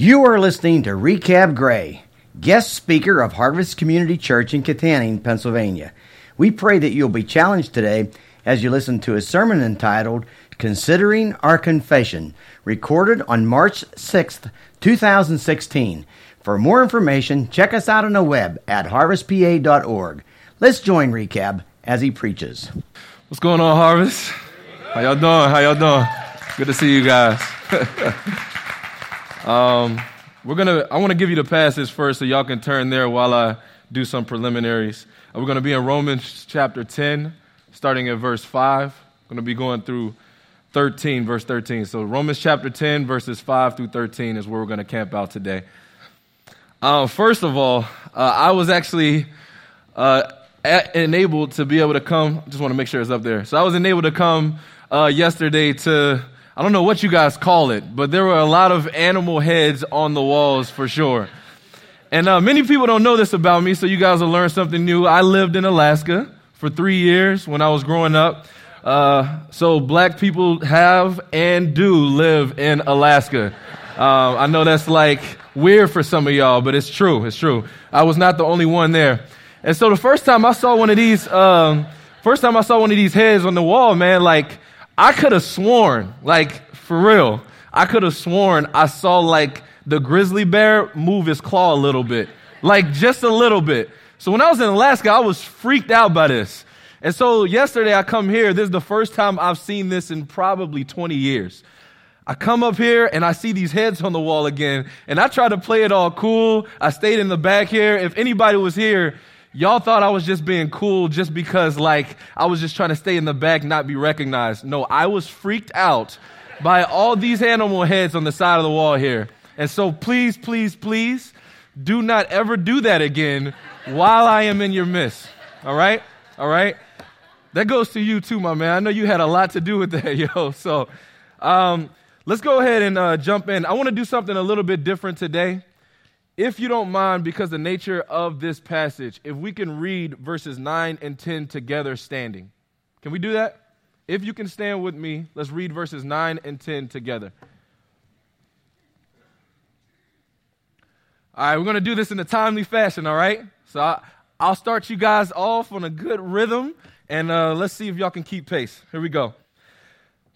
You are listening to Rechab Gray, guest speaker of Harvest Community Church in Kittanning, Pennsylvania. We pray that you'll be challenged today as you listen to a sermon entitled Considering Our Confession, recorded on March 6th, 2016. For more information, check us out on the web at harvestpa.org. Let's join Recab as he preaches. What's going on, Harvest? How y'all doing? How y'all doing? Good to see you guys. um, we're gonna. I want to give you the passage first, so y'all can turn there while I do some preliminaries. Uh, we're gonna be in Romans chapter 10, starting at verse 5. We're gonna be going through 13, verse 13. So Romans chapter 10, verses 5 through 13 is where we're gonna camp out today. Uh, first of all, uh, I was actually uh, enabled to be able to come. Just want to make sure it's up there. So I was enabled to come uh, yesterday to I don't know what you guys call it, but there were a lot of animal heads on the walls for sure. And uh, many people don't know this about me, so you guys will learn something new. I lived in Alaska for three years when I was growing up. Uh, so black people have and do live in Alaska. Uh, I know that's like weird for some of y'all, but it's true. It's true. I was not the only one there. And so the first time I saw one of these, um, first time I saw one of these heads on the wall, man, like I could have sworn, like for real, I could have sworn I saw like the grizzly bear move his claw a little bit, like just a little bit. So when I was in Alaska, I was freaked out by this. And so yesterday I come here. This is the first time I've seen this in probably 20 years. I come up here and I see these heads on the wall again, and I try to play it all cool. I stayed in the back here. If anybody was here, Y'all thought I was just being cool just because, like, I was just trying to stay in the back, not be recognized. No, I was freaked out by all these animal heads on the side of the wall here. And so, please, please, please, do not ever do that again while I am in your midst. All right? All right? That goes to you too, my man. I know you had a lot to do with that, yo. So, um, let's go ahead and uh, jump in. I want to do something a little bit different today if you don't mind, because the nature of this passage, if we can read verses 9 and 10 together standing. Can we do that? If you can stand with me, let's read verses 9 and 10 together. All right, we're going to do this in a timely fashion, all right? So I, will start you guys off on a good rhythm, and uh, let's see if y'all can keep pace. Here we go.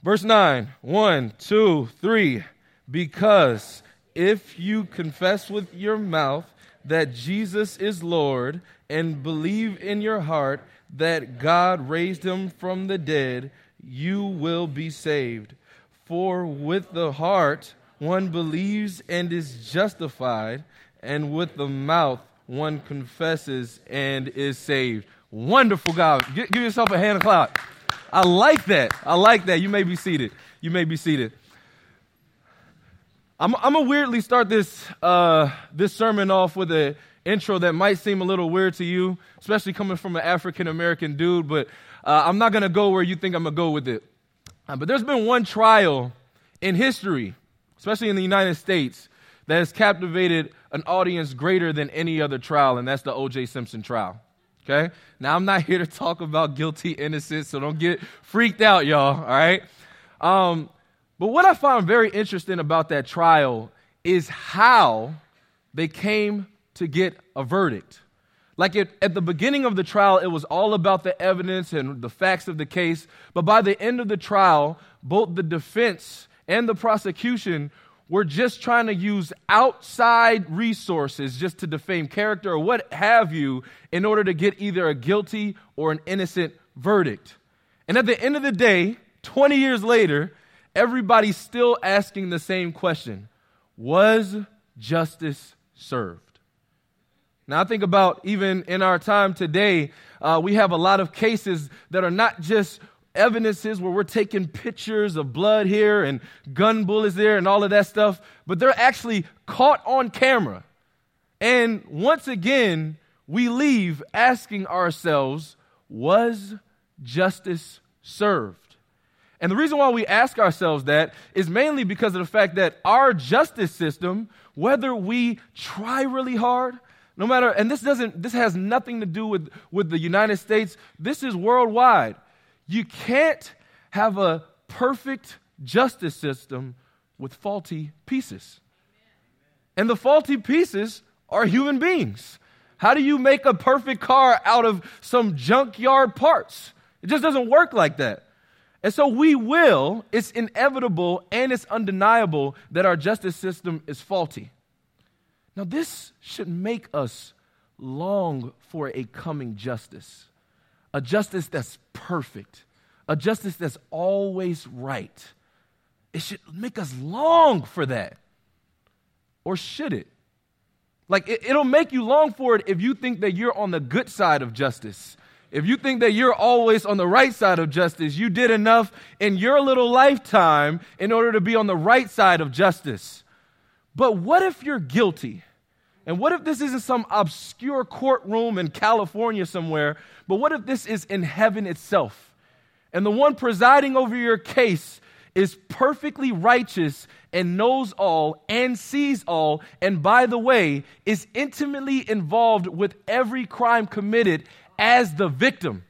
Verse 9 1, 2, 3. Because if you confess with your mouth that Jesus is Lord and believe in your heart that God raised him from the dead, you will be saved. For with the heart one believes and is justified, and with the mouth one confesses and is saved. Wonderful, God. Give yourself a hand of clap. I like that. I like that. You may be seated. You may be seated. I'm, I'm gonna weirdly start this uh, this sermon off with an intro that might seem a little weird to you, especially coming from an African American dude. But uh, I'm not gonna go where you think I'm gonna go with it. Uh, but there's been one trial in history, especially in the United States, that has captivated an audience greater than any other trial, and that's the O.J. Simpson trial. Okay? Now, I'm not here to talk about guilty, innocent, so don't get freaked out, y'all, all right? Um, but what I found very interesting about that trial is how they came to get a verdict. Like it, at the beginning of the trial, it was all about the evidence and the facts of the case. But by the end of the trial, both the defense and the prosecution were just trying to use outside resources just to defame character or what have you in order to get either a guilty or an innocent verdict. And at the end of the day, 20 years later, everybody's still asking the same question Was justice served? Now, I think about even in our time today, uh, we have a lot of cases that are not just evidences where we're taking pictures of blood here and gun bullets there and all of that stuff, but they're actually caught on camera. And once again, we leave asking ourselves, was justice served? And the reason why we ask ourselves that is mainly because of the fact that our justice system, whether we try really hard, no matter, and this doesn't, this has nothing to do with, with the United States, this is worldwide. You can't have a perfect justice system with faulty pieces. And the faulty pieces are human beings. How do you make a perfect car out of some junkyard parts? It just doesn't work like that. And so we will, it's inevitable and it's undeniable that our justice system is faulty. Now, this should make us long for a coming justice, a justice that's perfect, a justice that's always right. It should make us long for that. Or should it? Like, it, will make you long for it if you think that you're on the good side of justice. If you think that you're always on the right side of justice, you did enough in your little lifetime in order to be on the right side of justice. But what if you're guilty? And what if this isn't some obscure courtroom in California somewhere, but what if this is in heaven itself? And the one presiding over your case is perfectly righteous and knows all and sees all, and by the way, is intimately involved with every crime committed as the victim.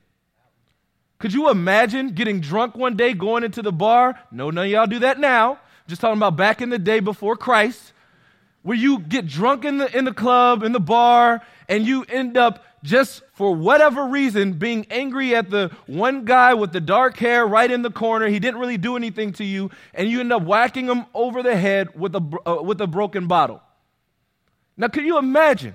Could you imagine getting drunk one day, going into the bar? No, none of y'all do that now. Just talking about back in the day before Christ where you get drunk in the, in the club, in the bar, and you end up just for whatever reason being angry at the one guy with the dark hair right in the corner. He didn't really do anything to you, and you end up whacking him over the head with a, uh, with a broken bottle. Now, can you imagine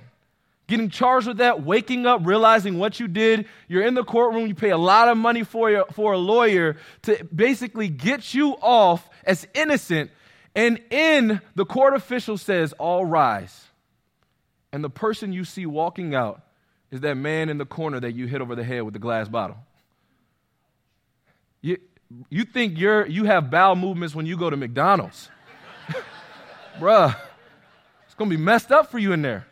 getting charged with that, waking up, realizing what you did? You're in the courtroom, you pay a lot of money for, your, for a lawyer to basically get you off as innocent and in the court official says, All rise. And the person you see walking out is that man in the corner that you hit over the head with the glass bottle. You, you think you're, you have bowel movements when you go to McDonald's. Bruh, it's to be messed up for you in there.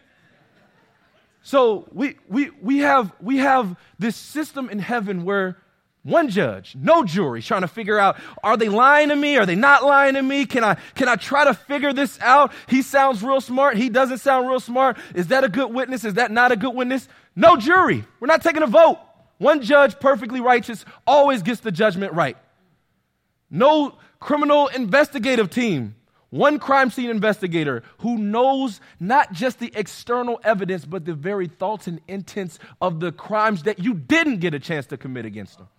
So we, we, we, have, we have this system in heaven where one judge, no jury, trying to figure out are they lying to me? Are they not lying to me? Can I, can I try to figure this out? He sounds real smart. He doesn't sound real smart. Is that a good witness? Is that not a good witness? No jury. We're not taking a vote. One judge, perfectly righteous, always gets the judgment right. No criminal investigative team. One crime scene investigator who knows not just the external evidence, but the very thoughts and intents of the crimes that you didn't get a chance to commit against them.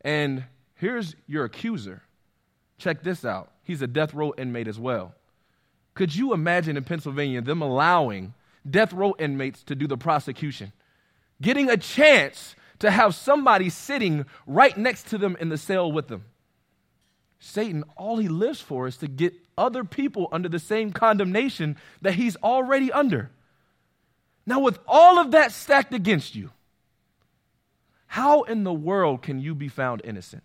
And here's your accuser. Check this out. He's a death row inmate as well. Could you imagine in Pennsylvania them allowing death row inmates to do the prosecution? Getting a chance to have somebody sitting right next to them in the cell with them. Satan, all he lives for is to get other people under the same condemnation that he's already under. Now, with all of that stacked against you, how in the world can you be found innocent?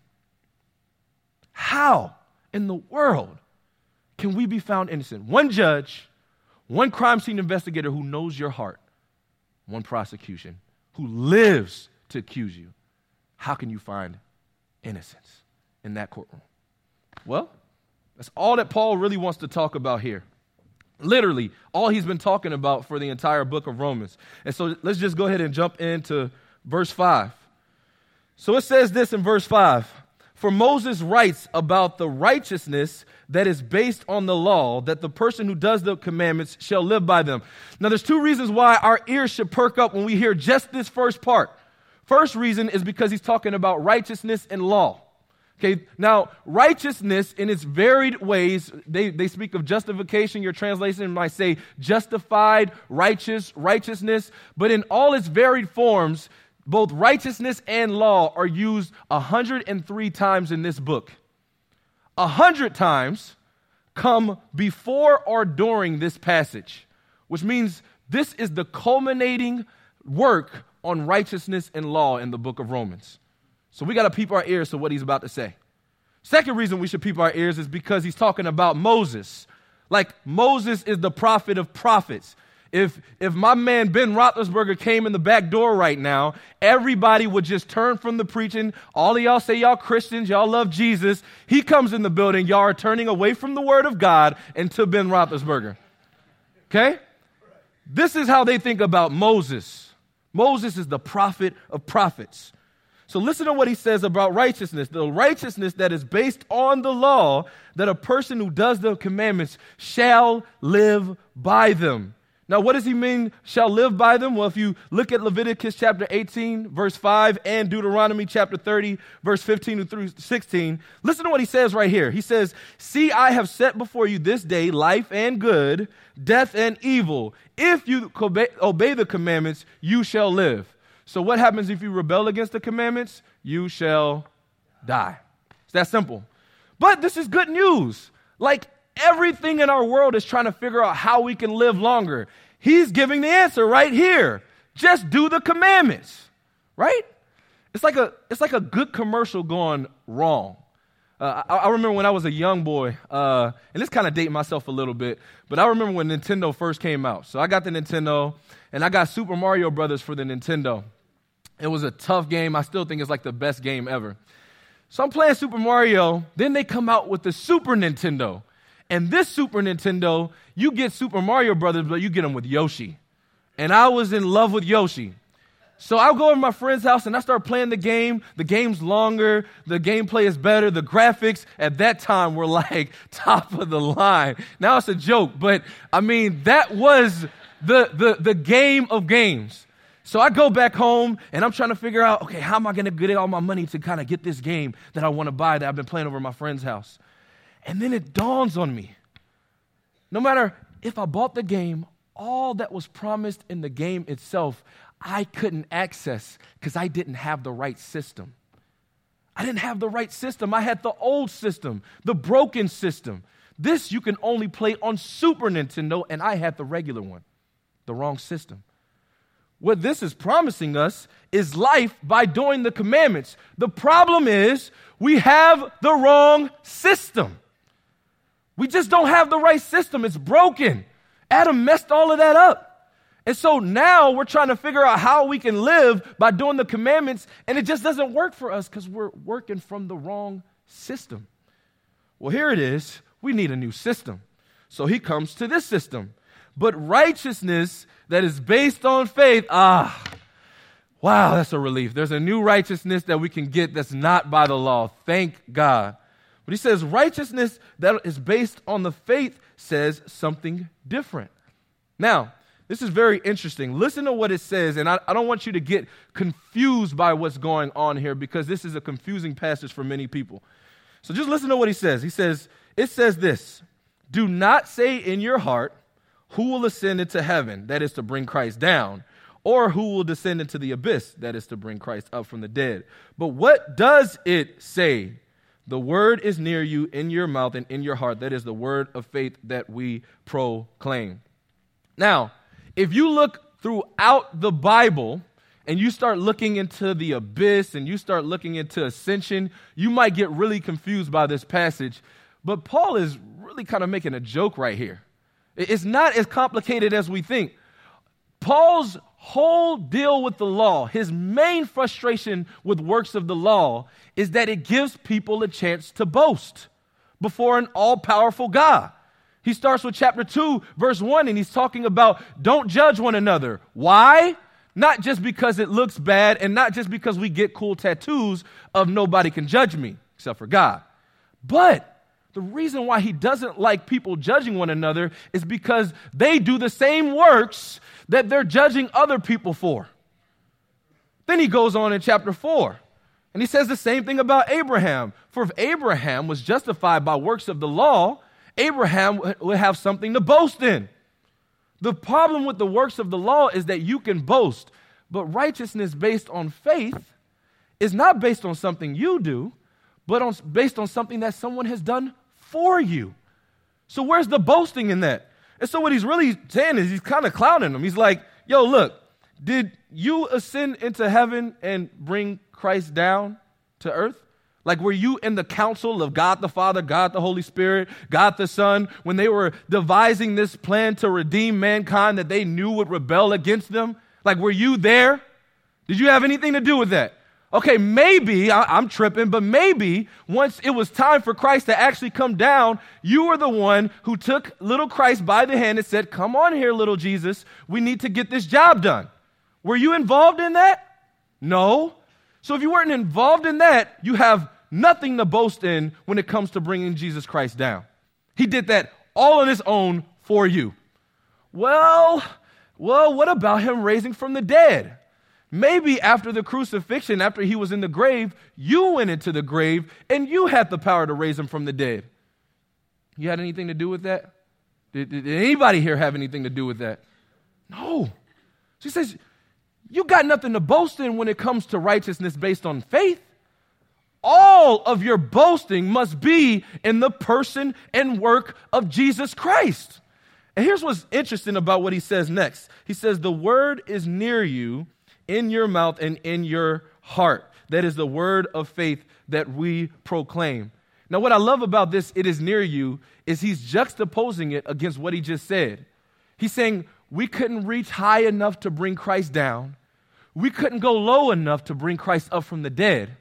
How in the world can we be found innocent? One judge, one crime scene investigator who knows your heart, one prosecution who lives to accuse you. How can you find innocence in that courtroom? Well, that's all that Paul really wants to talk about here. Literally, all he's been talking about for the entire book of Romans. And so let's just go ahead and jump into verse 5. So it says this in verse 5 For Moses writes about the righteousness that is based on the law, that the person who does the commandments shall live by them. Now, there's two reasons why our ears should perk up when we hear just this first part. First reason is because he's talking about righteousness and law. Okay, now righteousness in its varied ways, they, they speak of justification. Your translation might say justified, righteous, righteousness, but in all its varied forms, both righteousness and law are used 103 times in this book. 100 times come before or during this passage, which means this is the culminating work on righteousness and law in the book of Romans. So we got to peep our ears to what he's about to say. Second reason we should peep our ears is because he's talking about Moses. Like Moses is the prophet of prophets. If, if my man Ben Roethlisberger came in the back door right now, everybody would just turn from the preaching. All of y'all say y'all Christians, y'all love Jesus. He comes in the building, y'all are turning away from the word of God and to Ben Roethlisberger. Okay? This is how they think about Moses. Moses is the prophet of prophets. So listen to what he says about righteousness. The righteousness that is based on the law, that a person who does the commandments shall live by them. Now, what does he mean, shall live by them? Well, if you look at Leviticus chapter 18, verse 5, and Deuteronomy chapter 30, verse 15 through 16, listen to what he says right here. He says, See, I have set before you this day life and good, death and evil. If you obey the commandments, you shall live. So, what happens if you rebel against the commandments? You shall die. It's that simple. But this is good news. Like, Everything in our world is trying to figure out how we can live longer. He's giving the answer right here. Just do the commandments, right? It's like a, it's like a good commercial going wrong. Uh, I, I, remember when I was a young boy, uh, and this kind of dating myself a little bit, but I remember when Nintendo first came out. So I got the Nintendo, and I got Super Mario Brothers for the Nintendo. It was a tough game. I still think it's like the best game ever. So I'm playing Super Mario. Then they come out with the Super Nintendo. And this Super Nintendo, you get Super Mario Brothers, but you get them with Yoshi. And I was in love with Yoshi. So I go over to my friend's house and I start playing the game. The game's longer, the gameplay is better, the graphics at that time were like top of the line. Now it's a joke, but I mean that was the the the game of games. So I go back home and I'm trying to figure out, okay, how am I going to get all my money to kind of get this game that I want to buy that I've been playing over my friend's house? And then it dawns on me no matter if I bought the game, all that was promised in the game itself, I couldn't access because I didn't have the right system. I didn't have the right system. I had the old system, the broken system. This you can only play on Super Nintendo, and I had the regular one, the wrong system. What this is promising us is life by doing the commandments. The problem is we have the wrong system. We just don't have the right system. It's broken. Adam messed all of that up. And so now we're trying to figure out how we can live by doing the commandments, and it just doesn't work for us because we're working from the wrong system. Well, here it is. We need a new system. So he comes to this system. But righteousness that is based on faith, ah, wow, that's a relief. There's a new righteousness that we can get that's not by the law. Thank God. But he says righteousness that is based on the faith says something different. Now, this is very interesting. Listen to what it says, and I, I, don't want you to get confused by what's going on here because this is a confusing passage for many people. So just listen to what he says. He says, It says this Do not say in your heart, Who will ascend into heaven? That is to bring Christ down. Or who will descend into the abyss? That is to bring Christ up from the dead. But what does it say? The word is near you in your mouth and in your heart. That is the word of faith that we proclaim. Now, if you look throughout the Bible and you start looking into the abyss and you start looking into ascension, you might get really confused by this passage. But Paul is really kind of making a joke right here. It's not as complicated as we think. Paul's whole deal with the law, his main frustration with works of the law, is that it gives people a chance to boast before an all powerful God. He starts with chapter 2, verse 1, and he's talking about don't judge one another. Why? Not just because it looks bad and not just because we get cool tattoos of nobody can judge me except for God. But the reason why he doesn't like people judging one another is because they do the same works that they're judging other people for. Then he goes on in chapter 4, and he says the same thing about Abraham. For if Abraham was justified by works of the law, Abraham would have something to boast in. The problem with the works of the law is that you can boast, but righteousness based on faith is not based on something you do, but on, based on something that someone has done for you. So where's the boasting in that? And so what he's really saying is he's kind of clowning them. He's like, yo, look, did you ascend into heaven and bring Christ down to earth? Like, were you in the council of God the Father, God the Holy Spirit, God the Son, when they were devising this plan to redeem mankind that they knew would rebel against them? Like, were you there? Did you have anything to do with that? Okay, maybe, I, am tripping, but maybe once it was time for Christ to actually come down, you were the one who took little Christ by the hand and said, Come on here, little Jesus, we need to get this job done. Were you involved in that? No. So if you weren't involved in that, you have nothing to boast in when it comes to bringing Jesus Christ down. He did that all on his own for you. Well, well, what about him raising from the dead? Maybe after the crucifixion, after he was in the grave, you went into the grave and you had the power to raise him from the dead. You had anything to do with that? Did, did anybody here have anything to do with that? No. She says, You got nothing to boast in when it comes to righteousness based on faith. All of your boasting must be in the person and work of Jesus Christ. And here's what's interesting about what he says next. He says, The word is near you, in your mouth and in your heart. That is the word of faith that we proclaim. Now, what I love about this, it is near you, is he's juxtaposing it against what he just said. He's saying, We couldn't reach high enough to bring Christ down, we couldn't go low enough to bring Christ up from the dead.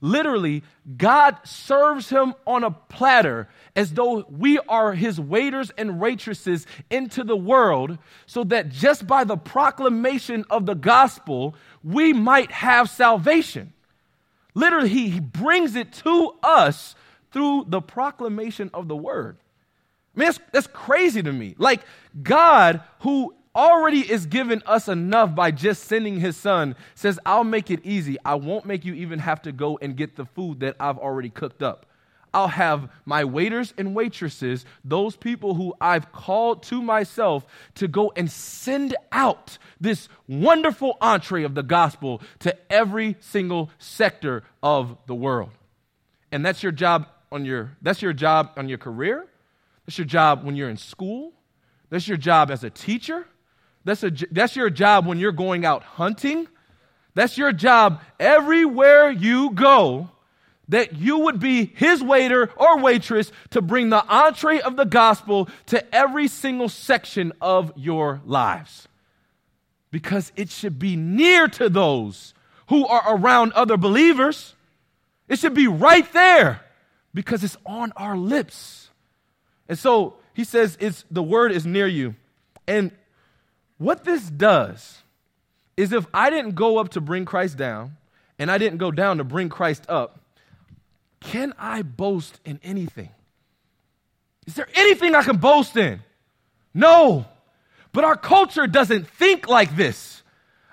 Literally, God serves him on a platter as though we are his waiters and waitresses into the world, so that just by the proclamation of the gospel, we might have salvation. Literally, he brings it to us through the proclamation of the word. I mean, that's, that's crazy to me. Like, God, who already is given us enough by just sending his son, says, I'll make it easy. I won't make you even have to go and get the food that I've already cooked up. I'll have my waiters and waitresses, those people who I've called to myself, to go and send out this wonderful entree of the gospel to every single sector of the world. And that's your job on your that's your job on your career. That's your job when you're in school. That's your job as a teacher. That's, a, that's your job when you're going out hunting. That's your job everywhere you go, that you would be his waiter or waitress to bring the entree of the gospel to every single section of your lives. Because it should be near to those who are around other believers. It should be right there because it's on our lips. And so he says it's the word is near you. And what this does is if I didn't go up to bring Christ down and I didn't go down to bring Christ up, can I boast in anything? Is there anything I can boast in? No. But our culture doesn't think like this.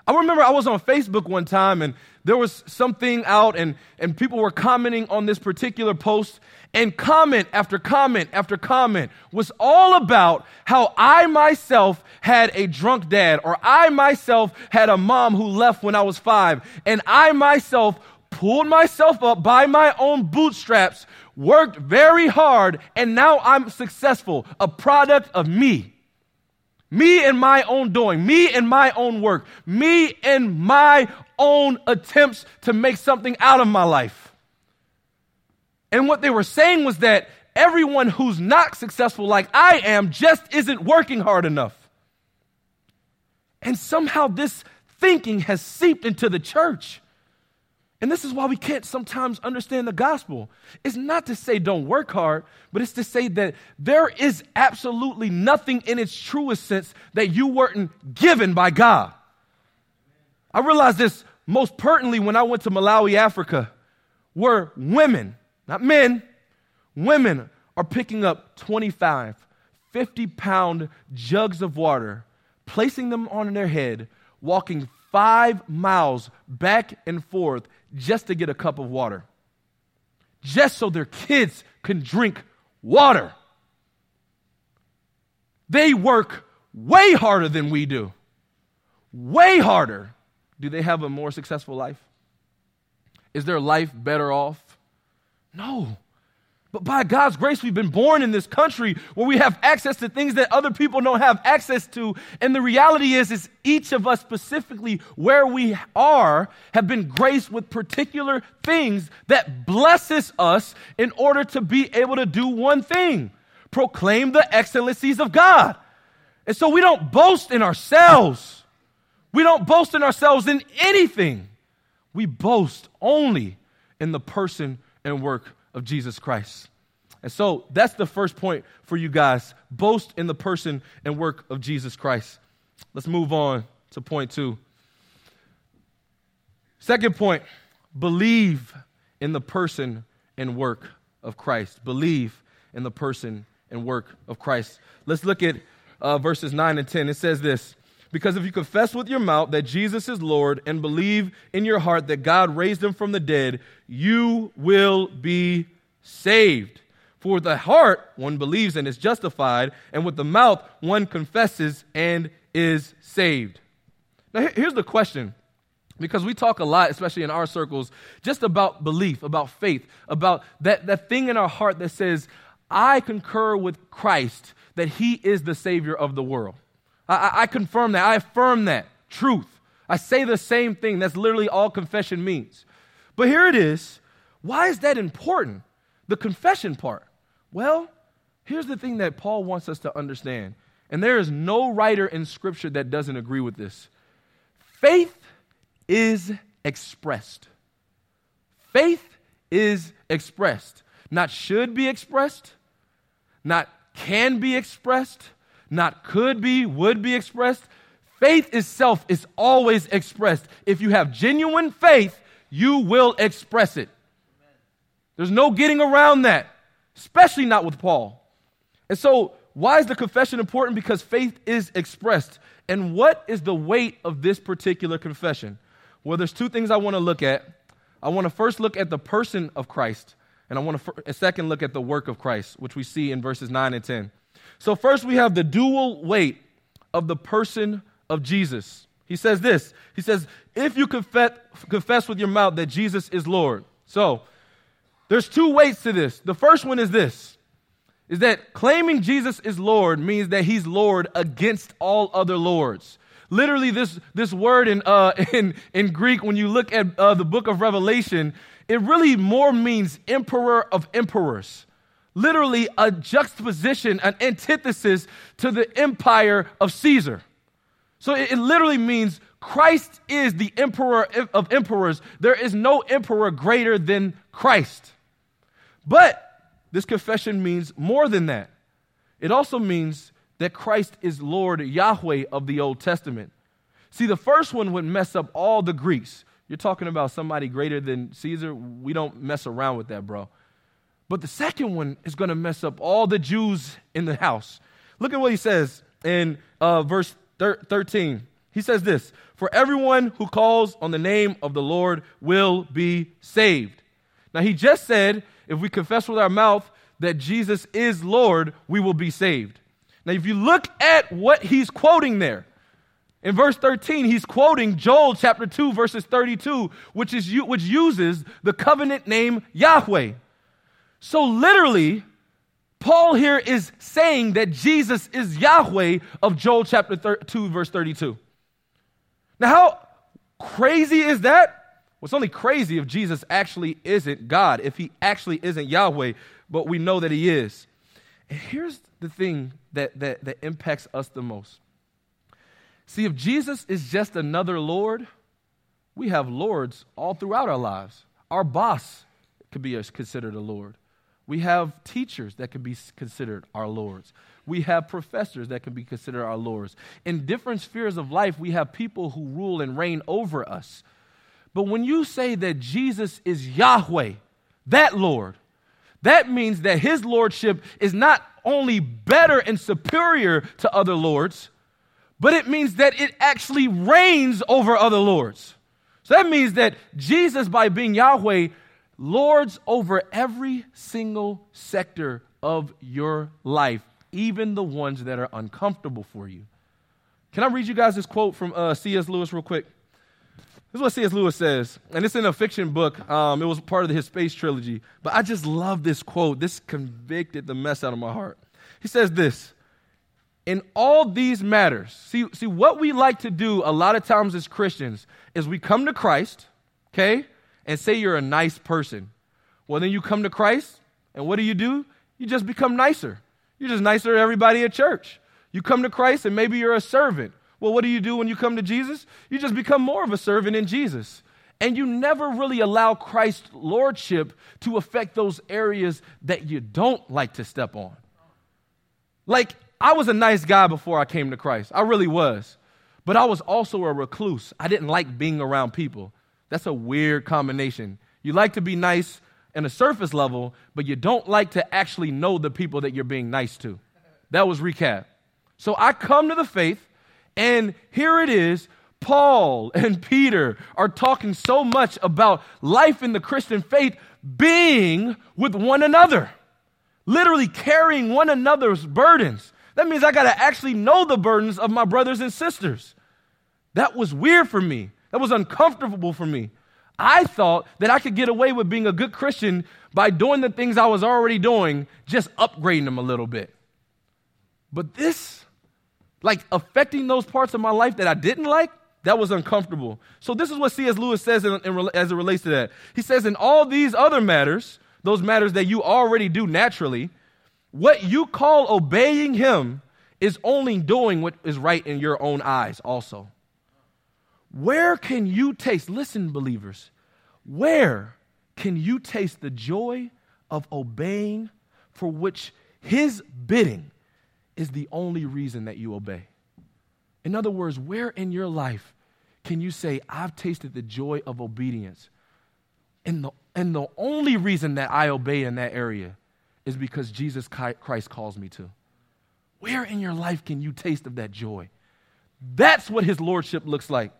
I remember I was on Facebook one time and there was something out and, and people were commenting on this particular post and comment after comment after comment was all about how I myself had a drunk dad or I myself had a mom who left when I was five and I myself pulled myself up by my own bootstraps, worked very hard, and now I'm successful, a product of me. Me and my own doing, me and my own work, me and my own attempts to make something out of my life. And what they were saying was that everyone who's not successful like I am just isn't working hard enough. And somehow this thinking has seeped into the church. And this is why we can't sometimes understand the gospel. It's not to say don't work hard, but it's to say that there is absolutely nothing in its truest sense that you weren't given by God. I realized this most pertinently when I went to Malawi, Africa, where women, not men, women are picking up 25, 50 pound jugs of water, placing them on their head, walking five miles back and forth just to get a cup of water, just so their kids can drink water. They work way harder than we do, way harder. Do they have a more successful life? Is their life better off? No. But by God's grace, we've been born in this country where we have access to things that other people don't have access to. And the reality is, is each of us specifically where we are have been graced with particular things that blesses us in order to be able to do one thing, proclaim the excellencies of God. And so we don't boast in ourselves. We don't boast in ourselves in anything. We boast only in the person and work of Jesus Christ. And so that's the first point for you guys. Boast in the person and work of Jesus Christ. Let's move on to point two. Second point believe in the person and work of Christ. Believe in the person and work of Christ. Let's look at uh, verses 9 and 10. It says this Because if you confess with your mouth that Jesus is Lord and believe in your heart that God raised him from the dead, you will be saved. For with the heart one believes and is justified, and with the mouth one confesses and is saved. Now, here's the question because we talk a lot, especially in our circles, just about belief, about faith, about that, that thing in our heart that says, I concur with Christ that he is the Savior of the world. I, I, confirm that. I affirm that truth. I say the same thing. That's literally all confession means. But here it is. Why is that important? The confession part. Well, here's the thing that Paul wants us to understand. And there is no writer in Scripture that doesn't agree with this. Faith is expressed. Faith is expressed. Not should be expressed, not can be expressed, not could be, would be expressed. Faith itself is always expressed. If you have genuine faith, you will express it. There's no getting around that, especially not with Paul. And so, why is the confession important? Because faith is expressed. And what is the weight of this particular confession? Well, there's two things I want to look at. I want to first look at the person of Christ, and I want to a second look at the work of Christ, which we see in verses 9 and 10. So, first we have the dual weight of the person of Jesus. He says this He says, If you confess, confess with your mouth that Jesus is Lord. So, there's two weights to this. The first one is this is that claiming Jesus is Lord means that he's Lord against all other lords. Literally, this, this word in, uh, in, in Greek, when you look at uh, the book of Revelation, it really more means emperor of emperors. Literally, a juxtaposition, an antithesis to the empire of Caesar. So it, it literally means Christ is the emperor of emperors. There is no emperor greater than Christ. But this confession means more than that. It also means that Christ is Lord Yahweh of the Old Testament. See, the first one would mess up all the Greeks. You're talking about somebody greater than Caesar. We don't mess around with that, bro. But the second one is going to mess up all the Jews in the house. Look at what he says in uh, verse thir- 13. He says this For everyone who calls on the name of the Lord will be saved. Now, he just said, if we confess with our mouth that Jesus is Lord, we will be saved. Now, if you look at what he's quoting there, in verse 13, he's quoting Joel chapter 2, verses 32, which, is, which uses the covenant name Yahweh. So, literally, Paul here is saying that Jesus is Yahweh of Joel chapter 2, verse 32. Now, how crazy is that? Well, it's only crazy if Jesus actually isn't God, if he actually isn't Yahweh, but we know that he is. And here's the thing that, that, that impacts us the most. See, if Jesus is just another Lord, we have lords all throughout our lives. Our boss could be considered a Lord. We have teachers that can be considered our lords. We have professors that can be considered our lords. In different spheres of life, we have people who rule and reign over us. But when you say that Jesus is Yahweh, that Lord, that means that his lordship is not only better and superior to other lords, but it means that it actually reigns over other lords. So that means that Jesus, by being Yahweh, lords over every single sector of your life, even the ones that are uncomfortable for you. Can I read you guys this quote from uh, C.S. Lewis real quick? This is what C.S. Lewis says, and it's in a fiction book. Um, it was part of his space trilogy. But I just love this quote. This convicted the mess out of my heart. He says this In all these matters, see, see, what we like to do a lot of times as Christians is we come to Christ, okay, and say you're a nice person. Well, then you come to Christ, and what do you do? You just become nicer. You're just nicer to everybody at church. You come to Christ, and maybe you're a servant. Well, what do you do when you come to Jesus? You just become more of a servant in Jesus. And you never really allow Christ's lordship to affect those areas that you don't like to step on. Like, I was a nice guy before I came to Christ. I really was. But I was also a recluse. I didn't like being around people. That's a weird combination. You like to be nice in a surface level, but you don't like to actually know the people that you're being nice to. That was Rechab. So I come to the faith, and here it is. Paul and Peter are talking so much about life in the Christian faith being with one another, literally carrying one another's burdens. That means I got to actually know the burdens of my brothers and sisters. That was weird for me. That was uncomfortable for me. I thought that I could get away with being a good Christian by doing the things I was already doing, just upgrading them a little bit. But this, like affecting those parts of my life that I didn't like, that was uncomfortable. So, this is what C.S. Lewis says in, in, as it relates to that. He says, In all these other matters, those matters that you already do naturally, what you call obeying Him is only doing what is right in your own eyes, also. Where can you taste, listen, believers, where can you taste the joy of obeying for which His bidding is the only reason that you obey? In other words, where in your life can you say, I've tasted the joy of obedience? And the, and the only reason that I obey in that area is because Jesus Christ calls me to. Where in your life can you taste of that joy? That's what his lordship looks like.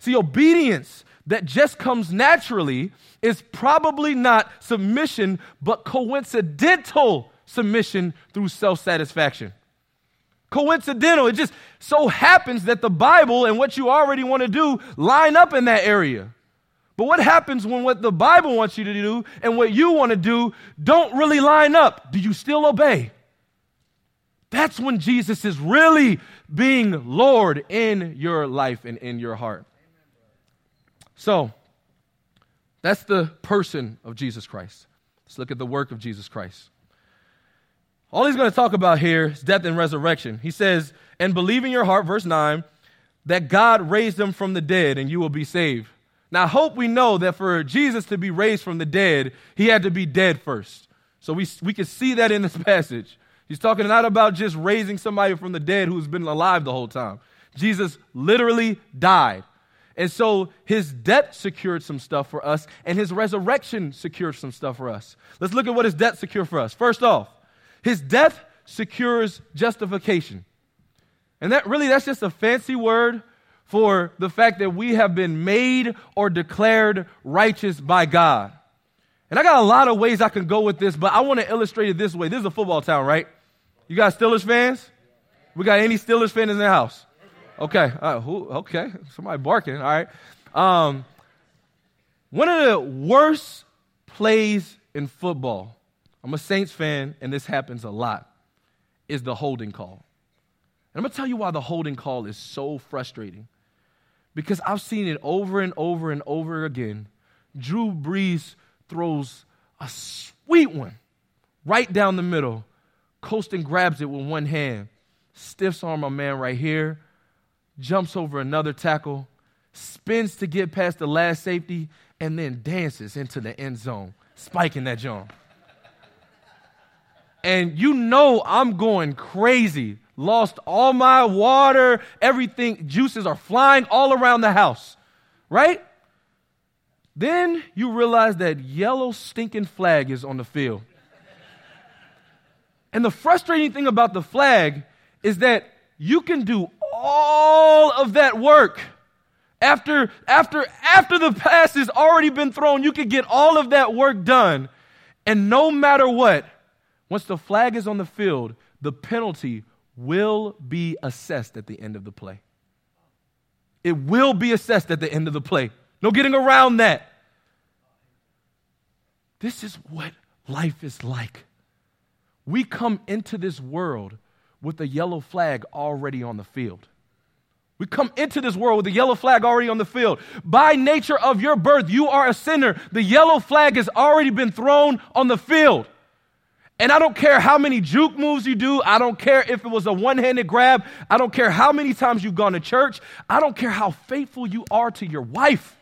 See, obedience that just comes naturally is probably not submission, but coincidental submission through self satisfaction. Coincidental. It just so happens that the Bible and what you already want to do line up in that area. But what happens when what the Bible wants you to do and what you want to do don't really line up? Do you still obey? That's when Jesus is really being Lord in your life and in your heart. So, that's the person of Jesus Christ. Let's look at the work of Jesus Christ. All he's going to talk about here is death and resurrection. He says, and believe in your heart, verse 9, that God raised him from the dead and you will be saved. Now, I hope we know that for Jesus to be raised from the dead, he had to be dead first. So we, we can see that in this passage. He's talking not about just raising somebody from the dead who's been alive the whole time. Jesus literally died. And so his death secured some stuff for us, and his resurrection secured some stuff for us. Let's look at what his death secured for us. First off, his death secures justification. And that really, that's just a fancy word for the fact that we have been made or declared righteous by God. And I got a lot of ways I can go with this, but I want to illustrate it this way. This is a football town, right? You got Steelers fans? We got any Steelers fans in the house? Okay. Uh, who, okay. Somebody barking. All right. Um, one of the worst plays in football, I'm a Saints fan, and this happens a lot, is the holding call. And I'm going to tell you why the holding call is so frustrating. Because I've seen it over and over and over again. Drew Brees throws a sweet one right down the middle. Colston grabs it with one hand, stiffs arm my man right here, jumps over another tackle, spins to get past the last safety, and then dances into the end zone, spiking that jump. And you know I'm going crazy. Lost all my water, everything, juices are flying all around the house, right? Then you realize that yellow stinking flag is on the field. And the frustrating thing about the flag is that you can do all of that work. After, after, after the pass has already been thrown, you can get all of that work done. And no matter what, once the flag is on the field, the penalty will be assessed at the end of the play. It will be assessed at the end of the play. No getting around that. This is what life is like. We come into this world with a yellow flag already on the field. We come into this world with the yellow flag already on the field. By nature of your birth, you are a sinner. The yellow flag has already been thrown on the field. And I don't care how many juke moves you do. I don't care if it was a one handed grab. I don't care how many times you've gone to church. I don't care how faithful you are to your wife.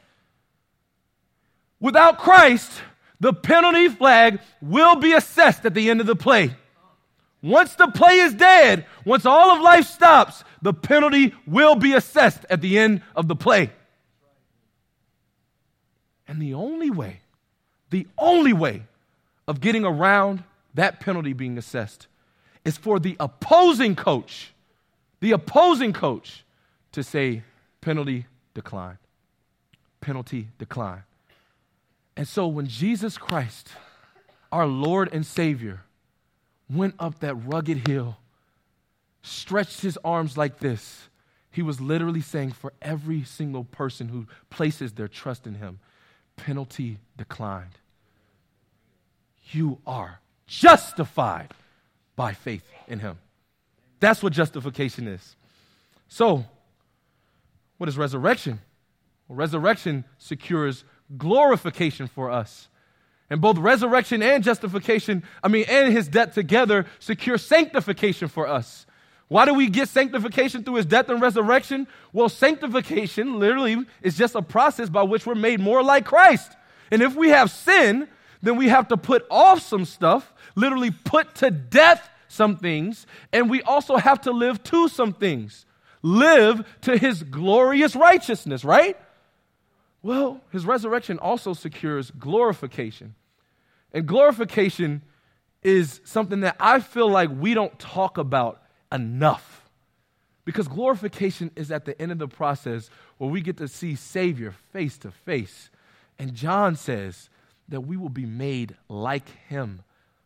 Without Christ, the penalty flag will be assessed at the end of the play. Once the play is dead, once all of life stops, the penalty will be assessed at the end of the play. And the only way, the only way of getting around that penalty being assessed is for the opposing coach, the opposing coach, to say penalty decline. Penalty decline. And so when Jesus Christ, our Lord and Savior, went up that rugged hill, stretched his arms like this, he was literally saying for every single person who places their trust in him, penalty declined. You are justified by faith in him. That's what justification is. So, what is resurrection? Well, resurrection secures glorification for us. And both resurrection and justification, I mean, and his death together secure sanctification for us. Why do we get sanctification through his death and resurrection? Well, sanctification literally is just a process by which we're made more like Christ. And if we have sin, then we have to put off some stuff, literally put to death some things, and we also have to live to some things. Live to his glorious righteousness, right? Well, his resurrection also secures glorification. And glorification is something that I feel like we don't talk about enough. Because glorification is at the end of the process where we get to see Savior face to face. And John says that we will be made like him.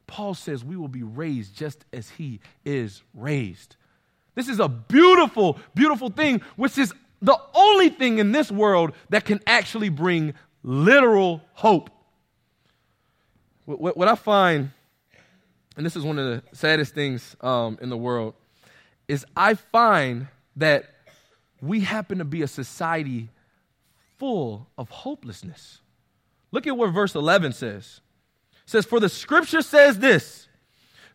Paul says we will be raised just as he is raised. This is a beautiful, beautiful thing, which is the only thing in this world that can actually bring literal hope. What, what I find, and this is one of the saddest things um, in the world, is I find that we happen to be a society full of hopelessness. Look at what verse 11 says. It says, For the scripture says this,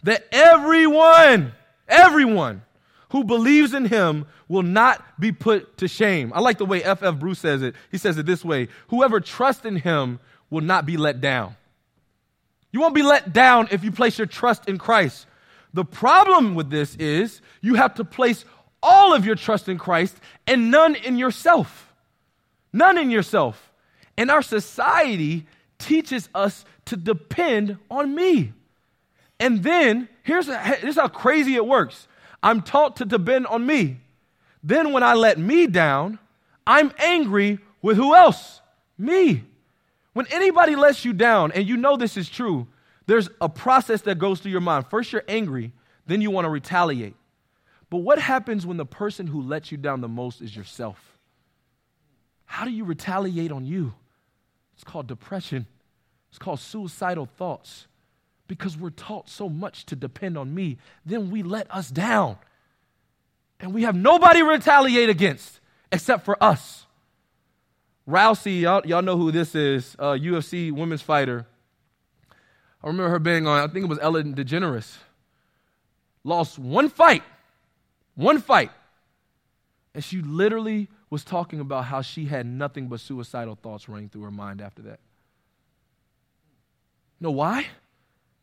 that everyone, everyone who believes in him will not be put to shame. I like the way F.F. Bruce says it. He says it this way Whoever trusts in him will not be let down. You won't be let down if you place your trust in Christ. The problem with this is you have to place all of your trust in Christ and none in yourself. None in yourself. And our society teaches us to depend on me. And then here's, here's how crazy it works I'm taught to depend on me. Then when I let me down, I'm angry with who else? Me. When anybody lets you down, and you know this is true, there's a process that goes through your mind. First, you're angry, then you want to retaliate. But what happens when the person who lets you down the most is yourself? How do you retaliate on you? It's called depression, it's called suicidal thoughts because we're taught so much to depend on me, then we let us down. And we have nobody to retaliate against except for us. Rousey, y'all, y'all know who this is, uh, UFC women's fighter. I remember her being on, I think it was Ellen DeGeneres. Lost one fight, one fight. And she literally was talking about how she had nothing but suicidal thoughts running through her mind after that. You know why?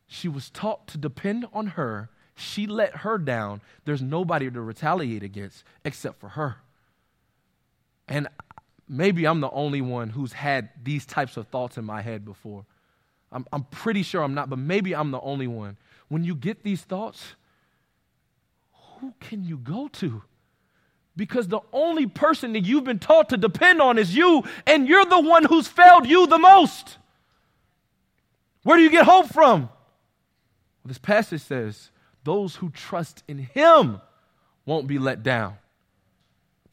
She was taught to depend on her. She let her down. There's nobody to retaliate against except for her. And maybe I'm the only one who's had these types of thoughts in my head before. I'm, I'm pretty sure I'm not, but maybe I'm the only one. When you get these thoughts, who can you go to? Because the only person that you've been taught to depend on is you, and you're the one who's failed you the most. Where do you get hope from? Well, this passage says, those who trust in him won't be let down.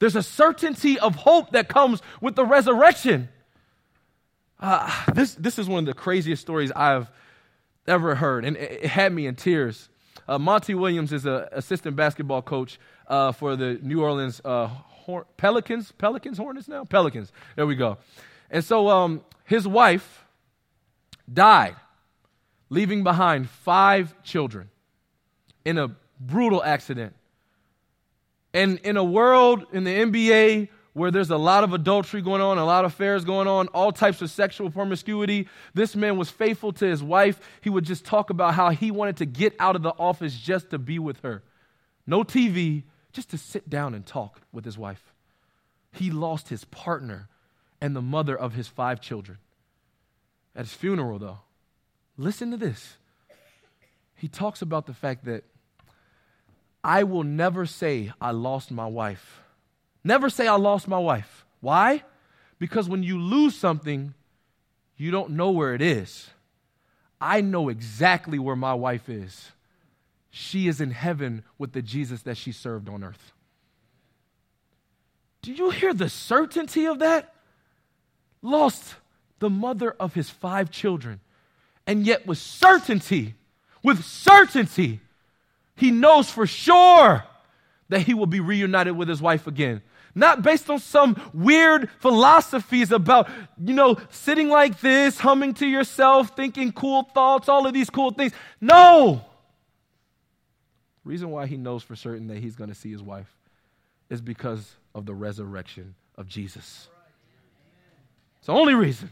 There's a certainty of hope that comes with the resurrection. Uh, this, this is one of the craziest stories I've ever heard, and it, it had me in tears. Uh, Monty Williams is an assistant basketball coach uh, for the New Orleans uh, Hor- Pelicans. Pelicans, Hornets now? Pelicans. There we go. And so um, his wife died leaving behind five children in a brutal accident. And in a world in the NBA where there's a lot of adultery going on, a lot of affairs going on, all types of sexual promiscuity, this man was faithful to his wife. He would just talk about how he wanted to get out of the office just to be with her. No TV, just to sit down and talk with his wife. He lost his partner and the mother of his five children. At his funeral, though, listen to this. He talks about the fact that I will never say I lost my wife. Never say I lost my wife. Why? Because when you lose something, you don't know where it is. I know exactly where my wife is. She is in heaven with the Jesus that she served on earth. Do you hear the certainty of that? Lost the mother of his five children, and yet with certainty, with certainty, he knows for sure that he will be reunited with his wife again. Not based on some weird philosophies about, you know, sitting like this, humming to yourself, thinking cool thoughts, all of these cool things. No! Reason why he knows for certain that he's going to see his wife is because of the resurrection of Jesus. It's the only reason.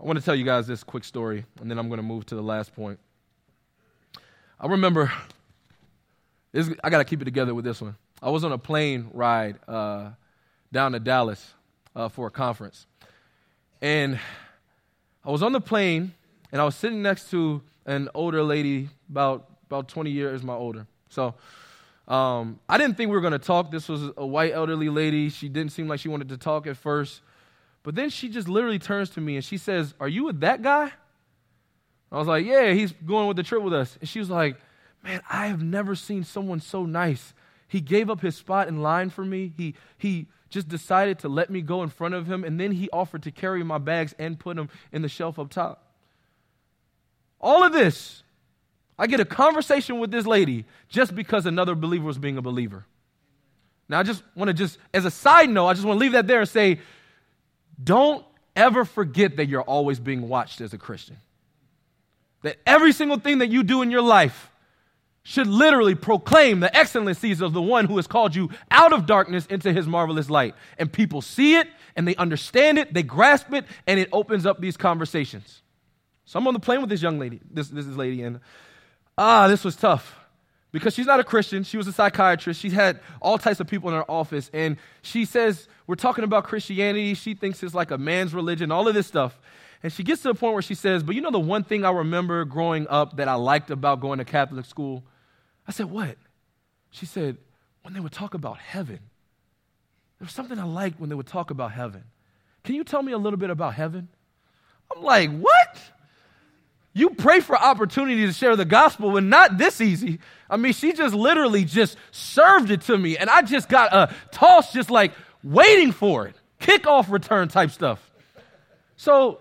I want to tell you guys this quick story, and then I'm going to move to the last point. I remember, this, I got to keep it together with this one. I was on a plane ride uh, down to Dallas uh, for a conference. And I was on the plane, and I was sitting next to an older lady, about, about 20 years my older. So um, I didn't think we were going to talk. This was a white elderly lady. She didn't seem like she wanted to talk at first. But then she just literally turns to me and she says, Are you with that guy? I was like, Yeah, he's going with the trip with us. And she was like, Man, I have never seen someone so nice. He gave up his spot in line for me. He, he just decided to let me go in front of him, and then he offered to carry my bags and put them in the shelf up top. All of this, I get a conversation with this lady just because another believer was being a believer. Now, I just want to just, as a side note, I just want to leave that there and say, don't ever forget that you're always being watched as a Christian. That every single thing that you do in your life should literally proclaim the excellencies of the one who has called you out of darkness into his marvelous light. And people see it and they understand it, they grasp it, and it opens up these conversations. So I'm on the plane with this young lady, this, this lady, and ah, this was tough because she's not a Christian. She was a psychiatrist. She had all types of people in her office. And she says, We're talking about Christianity. She thinks it's like a man's religion, all of this stuff. And she gets to the point where she says, But you know, the one thing I remember growing up that I liked about going to Catholic school? I said, What? She said, When they would talk about heaven. There was something I liked when they would talk about heaven. Can you tell me a little bit about heaven? I'm like, What? You pray for opportunity to share the gospel when not this easy. I mean, she just literally just served it to me, and I just got a toss, just like waiting for it, kickoff return type stuff. So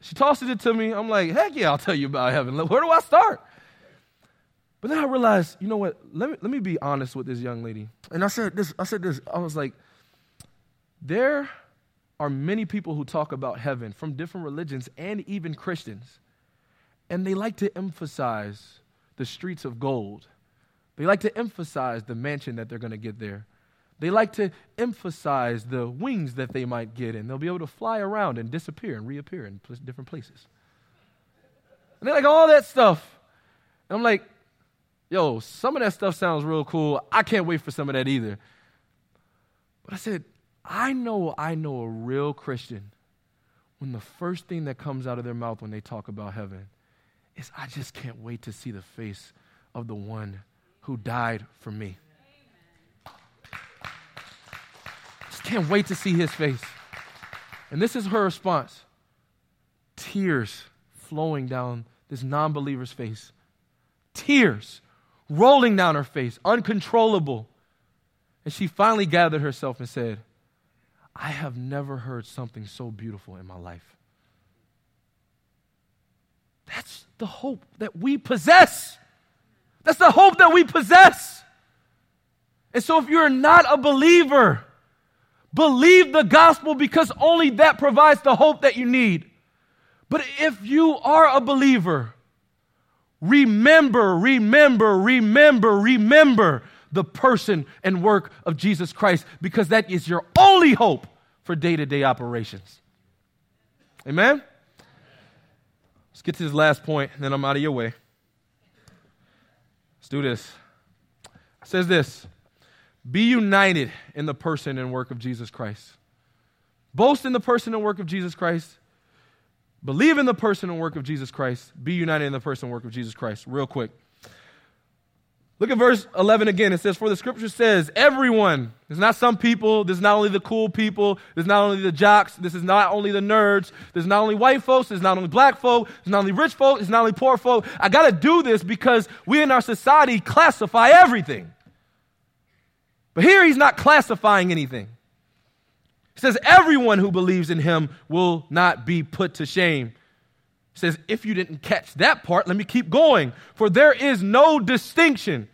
she tosses it to me. I'm like, heck yeah, I'll tell you about heaven. Where do I start? But then I realized, you know what? Let me, let me be honest with this young lady. And I said this, I said this, I was like, there are many people who talk about heaven from different religions and even Christians. And they like to emphasize the streets of gold. They like to emphasize the mansion that they're going to get there. They like to emphasize the wings that they might get, and they'll be able to fly around and disappear and reappear in different places. And they like all that stuff. And I'm like, yo, some of that stuff sounds real cool. I can't wait for some of that either. But I said, I know I know a real Christian when the first thing that comes out of their mouth when they talk about heaven is I just can't wait to see the face of the one who died for me. Just can't wait to see his face. And this is her response tears flowing down this non believer's face. Tears rolling down her face, uncontrollable. And she finally gathered herself and said, I have never heard something so beautiful in my life. That's the hope that we possess. That's the hope that we possess. And so, if you're not a believer, believe the gospel because only that provides the hope that you need. But if you are a believer, remember, remember, remember, remember the person and work of Jesus Christ because that is your only hope for day to day operations. Amen? Get to this last point, and then I'm out of your way. Let's do this. It says this Be united in the person and work of Jesus Christ. boast in the person and work of Jesus Christ, believe in the person and work of Jesus Christ, be united in the person and work of Jesus Christ. Real quick. Look at verse 11 again. It says, For the scripture says, everyone, it's not some people, this is not only the cool people, this is not only the jocks, this is not only the nerds, this is not only white folks, this is not only black folk, it's not only rich folk, it's not only poor folk. I got to do this because we in our society classify everything. But here he's not classifying anything. He says, Everyone who believes in him will not be put to shame says, if you didn't catch that part, let me keep going. For there is no distinction.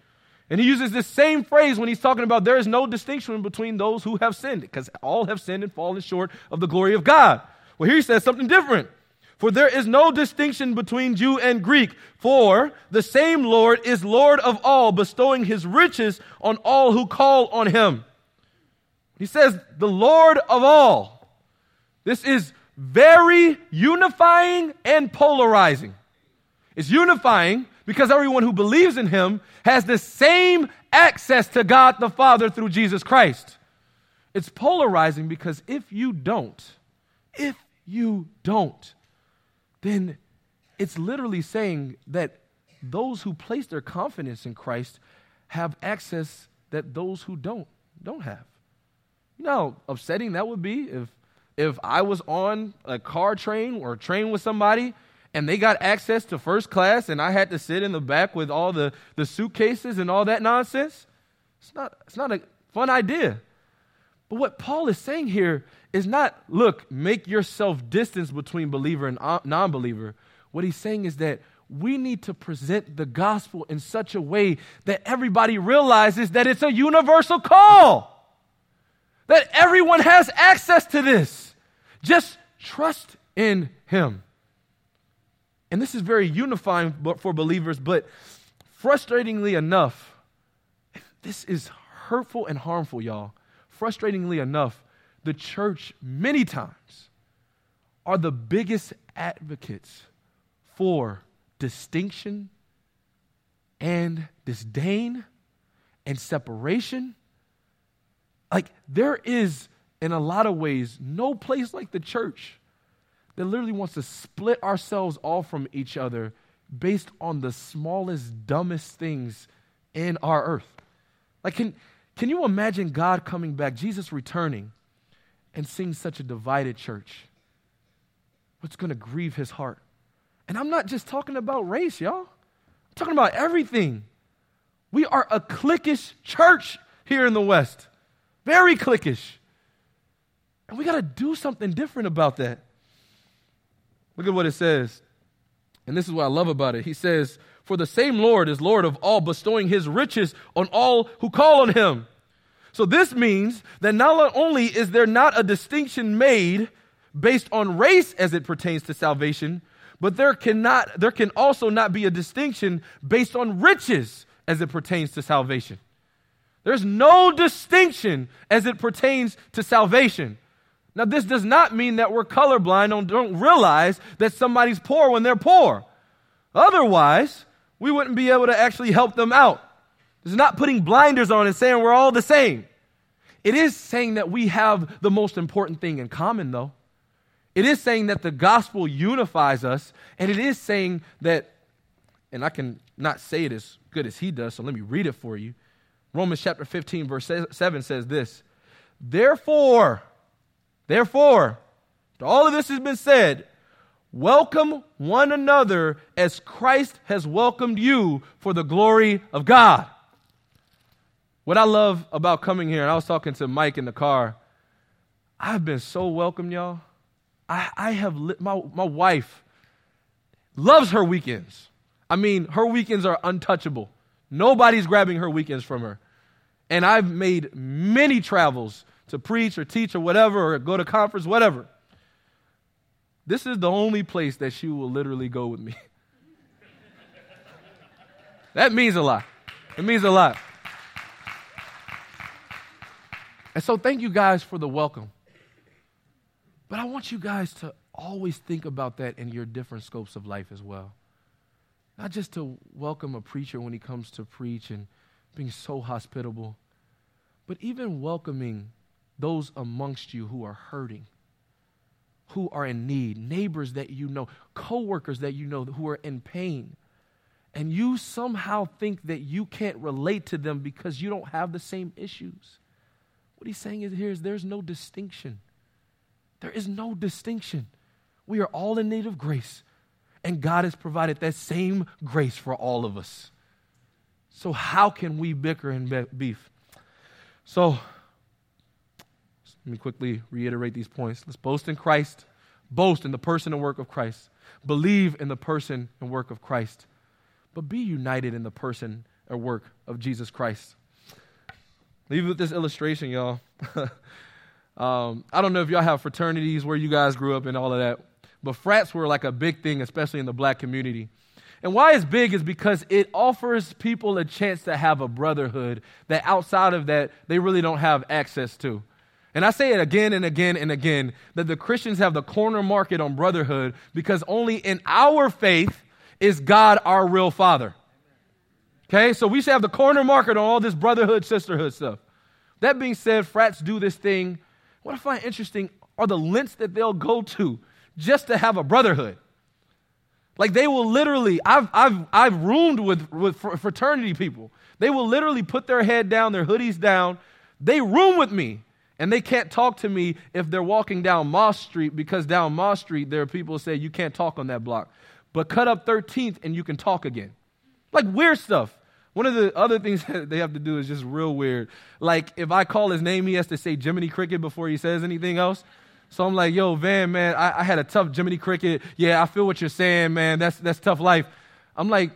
And he uses this same phrase when he's talking about there is no distinction between those who have sinned, because all have sinned and fallen short of the glory of God. Well, here he says something different. For there is no distinction between Jew and Greek, for the same Lord is Lord of all, bestowing his riches on all who call on him. He says, the Lord of all. This is very unifying and polarizing. It's unifying because everyone who believes in him has the same access to God the Father through Jesus Christ. It's polarizing because if you don't, if you don't, then it's literally saying that those who place their confidence in Christ have access that those who don't don't have. You know how upsetting that would be if if I was on a car train or a train with somebody and they got access to first class and I had to sit in the back with all the, the suitcases and all that nonsense, it's not, it's not a fun idea. But what Paul is saying here is not, look, make yourself distance between believer and non believer. What he's saying is that we need to present the gospel in such a way that everybody realizes that it's a universal call that everyone has access to this. Just trust in Him. And this is very unifying for believers, but frustratingly enough, this is hurtful and harmful, y'all. Frustratingly enough, the church many times are the biggest advocates for distinction and disdain and separation like, there is, in a lot of ways, no place like the church that literally wants to split ourselves off from each other based on the smallest, dumbest things in our earth. Like, can, can you imagine God coming back, Jesus returning, and seeing such a divided church? What's going to grieve his heart? And I'm not just talking about race, y'all. I'm talking about everything. We are a cliquish church here in the West. Very cliquish. And we got to do something different about that. Look at what it says. And this is what I love about it. He says, For the same Lord is Lord of all, bestowing his riches on all who call on him. So this means that not only is there not a distinction made based on race as it pertains to salvation, but there cannot there can also not be a distinction based on riches as it pertains to salvation. There's no distinction as it pertains to salvation. Now, this does not mean that we're colorblind and don't realize that somebody's poor when they're poor. Otherwise, we wouldn't be able to actually help them out. This is not putting blinders on and saying we're all the same. It is saying that we have the most important thing in common, though. It is saying that the gospel unifies us, and it is saying that, and I can not say it as good as he does, so let me read it for you. Romans chapter 15, verse 7 says this Therefore, therefore, all of this has been said, welcome one another as Christ has welcomed you for the glory of God. What I love about coming here, and I was talking to Mike in the car, I've been so welcomed, y'all. I, I have, my, my wife loves her weekends. I mean, her weekends are untouchable. Nobody's grabbing her weekends from her. And I've made many travels to preach or teach or whatever, or go to conference, whatever. This is the only place that she will literally go with me. that means a lot. It means a lot. And so, thank you guys for the welcome. But I want you guys to always think about that in your different scopes of life as well. Not just to welcome a preacher when he comes to preach and being so hospitable, but even welcoming those amongst you who are hurting, who are in need, neighbors that you know, coworkers that you know who are in pain. And you somehow think that you can't relate to them because you don't have the same issues. What he's saying is here is there's no distinction. There is no distinction. We are all in need of grace, and God has provided that same grace for all of us. So, how can we bicker and beef? So, let me quickly reiterate these points. Let's boast in Christ, boast in the person and work of Christ, believe in the person and work of Christ, but be united in the person or work of Jesus Christ. Leave with this illustration, y'all. um, I don't know if y'all have fraternities where you guys grew up and all of that, but frats were like a big thing, especially in the black community. And why it's big is because it offers people a chance to have a brotherhood that outside of that, they really don't have access to. And I say it again and again and again that the Christians have the corner market on brotherhood because only in our faith is God our real father. Okay, so we should have the corner market on all this brotherhood, sisterhood stuff. That being said, frats do this thing. What I find interesting are the lengths that they'll go to just to have a brotherhood. Like they will literally, I've, I've, I've roomed with, with fraternity people. They will literally put their head down, their hoodies down. They room with me. And they can't talk to me if they're walking down Moss Street because down Moss Street there are people who say you can't talk on that block. But cut up 13th and you can talk again. Like weird stuff. One of the other things that they have to do is just real weird. Like if I call his name, he has to say Jiminy Cricket before he says anything else. So I'm like, yo, Van, man, I, I had a tough Jiminy Cricket. Yeah, I feel what you're saying, man. That's that's tough life. I'm like,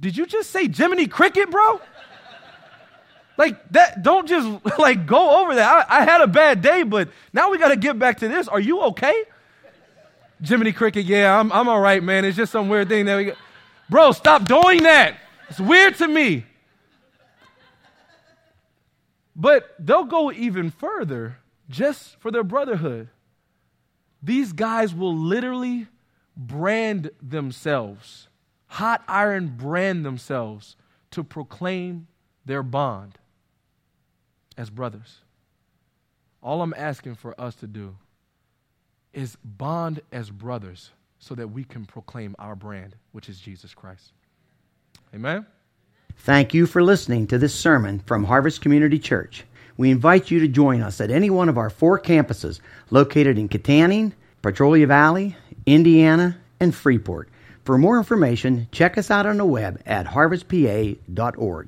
did you just say Jiminy Cricket, bro? Like that, don't just like go over that. I, I had a bad day, but now we got to get back to this. Are you okay? Jiminy Cricket, yeah, I'm, I'm all right, man. It's just some weird thing that we got. Bro, stop doing that. It's weird to me. But they'll go even further just for their brotherhood. These guys will literally brand themselves, hot iron brand themselves to proclaim their bond as brothers. All I'm asking for us to do is bond as brothers so that we can proclaim our brand, which is Jesus Christ. Amen. Thank you for listening to this sermon from Harvest Community Church. We invite you to join us at any one of our four campuses located in Kittanning, Petrolia Valley, Indiana, and Freeport. For more information, check us out on the web at harvestpa.org.